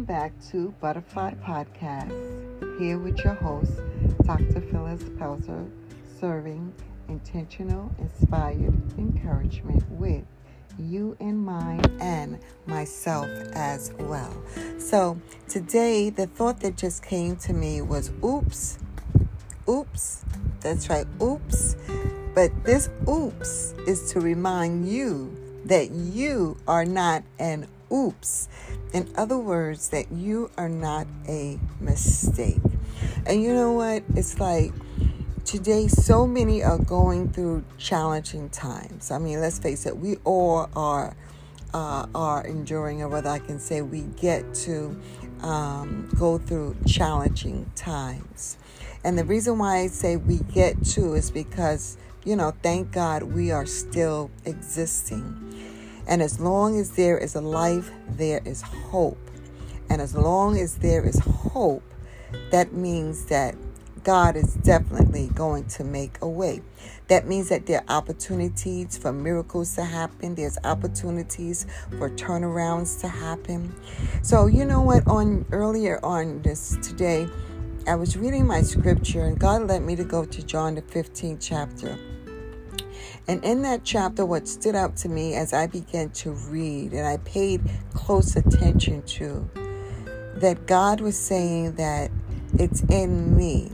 Welcome back to Butterfly Podcast. Here with your host, Dr. Phyllis Pelzer, serving intentional, inspired encouragement with you in mind and myself as well. So, today, the thought that just came to me was oops, oops, that's right, oops. But this oops is to remind you that you are not an oops. In other words, that you are not a mistake. And you know what? It's like today, so many are going through challenging times. I mean, let's face it, we all are. Uh, are enduring, or whether I can say we get to um, go through challenging times. And the reason why I say we get to is because, you know, thank God we are still existing. And as long as there is a life, there is hope. And as long as there is hope, that means that God is definitely going to make a way. That means that there are opportunities for miracles to happen. There's opportunities for turnarounds to happen. So you know what? On earlier on this today, I was reading my scripture and God led me to go to John the 15th chapter. And in that chapter, what stood out to me as I began to read and I paid close attention to, that God was saying that it's in me.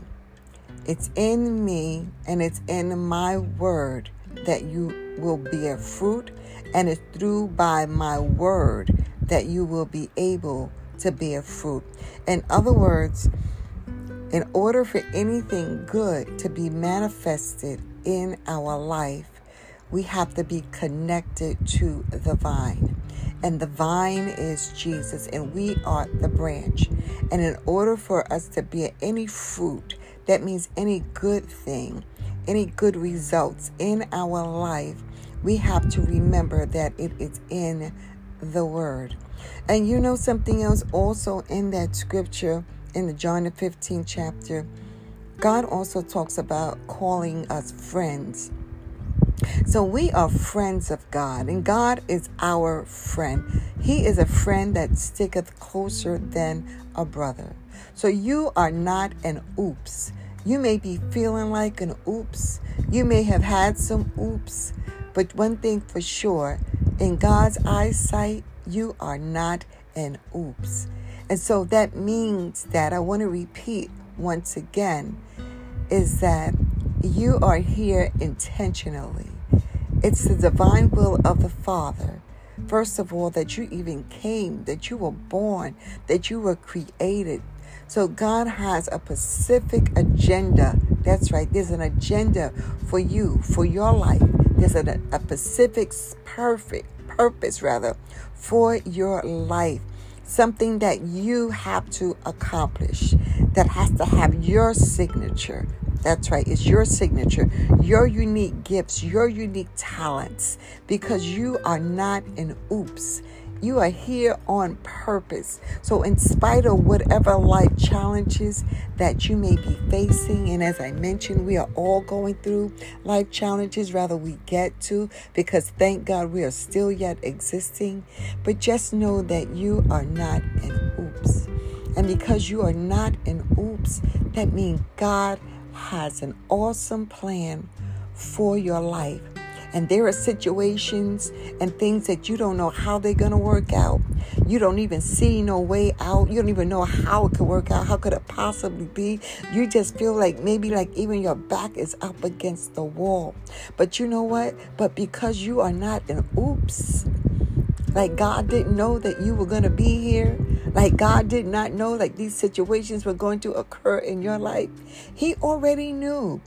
It's in me and it's in my word that you will bear fruit, and it's through by my word that you will be able to bear fruit. In other words, in order for anything good to be manifested in our life, we have to be connected to the vine. And the vine is Jesus, and we are the branch. And in order for us to bear any fruit, that means any good thing, any good results in our life, we have to remember that it is in the Word. And you know something else also in that scripture, in the John the 15th chapter, God also talks about calling us friends. So we are friends of God, and God is our friend. He is a friend that sticketh closer than a brother. So you are not an oops. You may be feeling like an oops. You may have had some oops, but one thing for sure, in God's eyesight, you are not an oops. And so that means that I want to repeat once again is that you are here intentionally. It's the divine will of the Father. First of all, that you even came, that you were born, that you were created. So God has a specific agenda. That's right. There's an agenda for you, for your life. There's a, a specific, perfect purpose, rather, for your life. Something that you have to accomplish that has to have your signature, that's right. It's your signature, your unique gifts, your unique talents, because you are not an oops. You are here on purpose. So, in spite of whatever life challenges that you may be facing, and as I mentioned, we are all going through life challenges, rather, we get to, because thank God we are still yet existing. But just know that you are not an oops. And because you are not an oops, that means God has an awesome plan for your life. And there are situations and things that you don't know how they're going to work out. You don't even see no way out. You don't even know how it could work out. How could it possibly be? You just feel like maybe like even your back is up against the wall. But you know what? But because you are not an oops, like God didn't know that you were going to be here. Like God did not know like these situations were going to occur in your life. He already knew.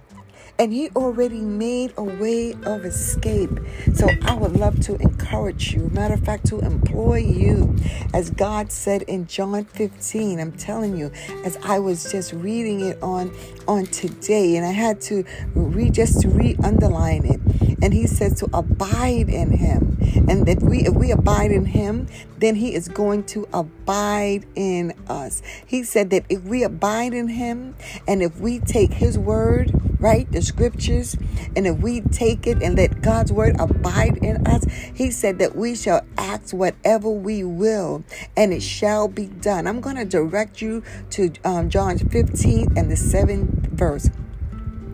And he already made a way of escape. So I would love to encourage you. Matter of fact, to employ you. As God said in John 15, I'm telling you, as I was just reading it on, on today, and I had to read just to re-underline it. And he says to abide in him. And that we if we abide in him, then he is going to abide in us. He said that if we abide in him and if we take his word right? The scriptures. And if we take it and let God's word abide in us, He said that we shall ask whatever we will, and it shall be done. I'm going to direct you to um, John 15 and the 7th verse.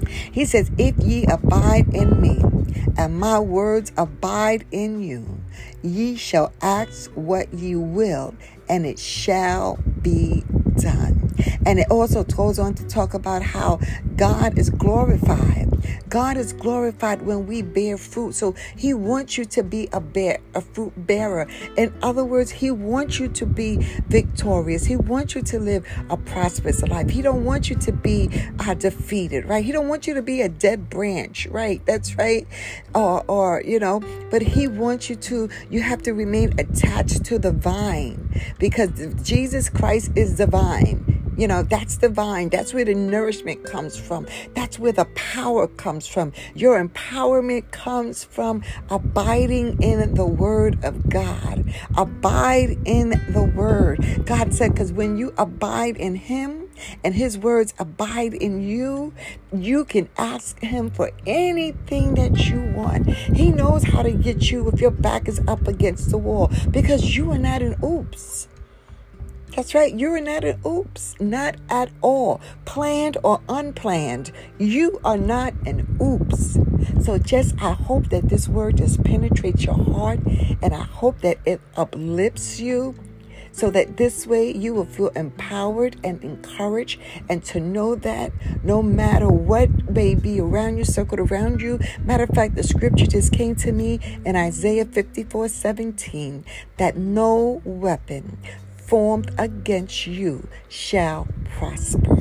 He says, If ye abide in me, and my words abide in you, ye shall ask what ye will, and it shall be done. And it also goes on to talk about how God is glorified. God is glorified when we bear fruit. So he wants you to be a bear, a fruit bearer. In other words, he wants you to be victorious. He wants you to live a prosperous life. He don't want you to be uh, defeated, right? He don't want you to be a dead branch, right? That's right. Or, or, you know, but he wants you to, you have to remain attached to the vine because Jesus Christ is the vine. You know, that's the vine. That's where the nourishment comes from. That's where the power comes from. Your empowerment comes from abiding in the Word of God. Abide in the Word. God said, because when you abide in Him, and his words abide in you, you can ask him for anything that you want. He knows how to get you if your back is up against the wall because you are not an oops. That's right. You're not an oops. Not at all. Planned or unplanned. You are not an oops. So just I hope that this word just penetrates your heart and I hope that it uplifts you so that this way you will feel empowered and encouraged and to know that no matter what may be around you, circled around you. Matter of fact, the scripture just came to me in Isaiah 54 17 that no weapon formed against you shall prosper.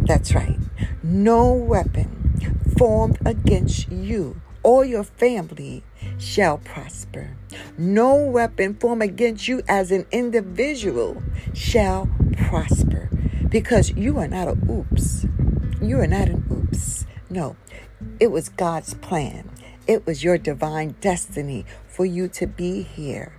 That's right. No weapon formed against you or your family shall prosper. No weapon formed against you as an individual shall prosper because you are not a oops. You are not an oops. No, it was God's plan. It was your divine destiny for you to be here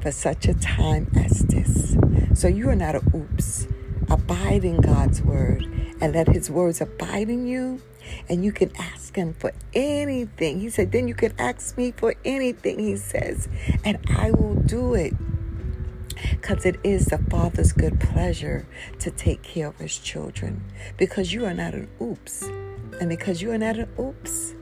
for such a time as this. So you are not a oops. Abide in God's word and let his words abide in you. And you can ask him for anything. He said, then you can ask me for anything, he says, and I will do it. Because it is the Father's good pleasure to take care of his children. Because you are not an oops. And because you are not an oops,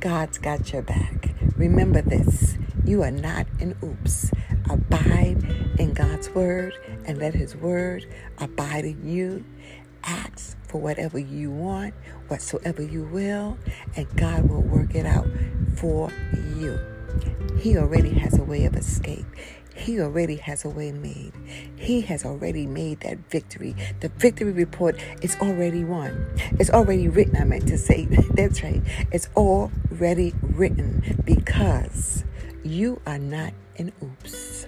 God's got your back. Remember this you are not an oops. Abide in God's word and let his word abide in you. Ask for whatever you want, whatsoever you will, and God will work it out for you. He already has a way of escape. He already has a way made. He has already made that victory. The victory report is already won. It's already written, I meant to say. That's right. It's already written because you are not an oops.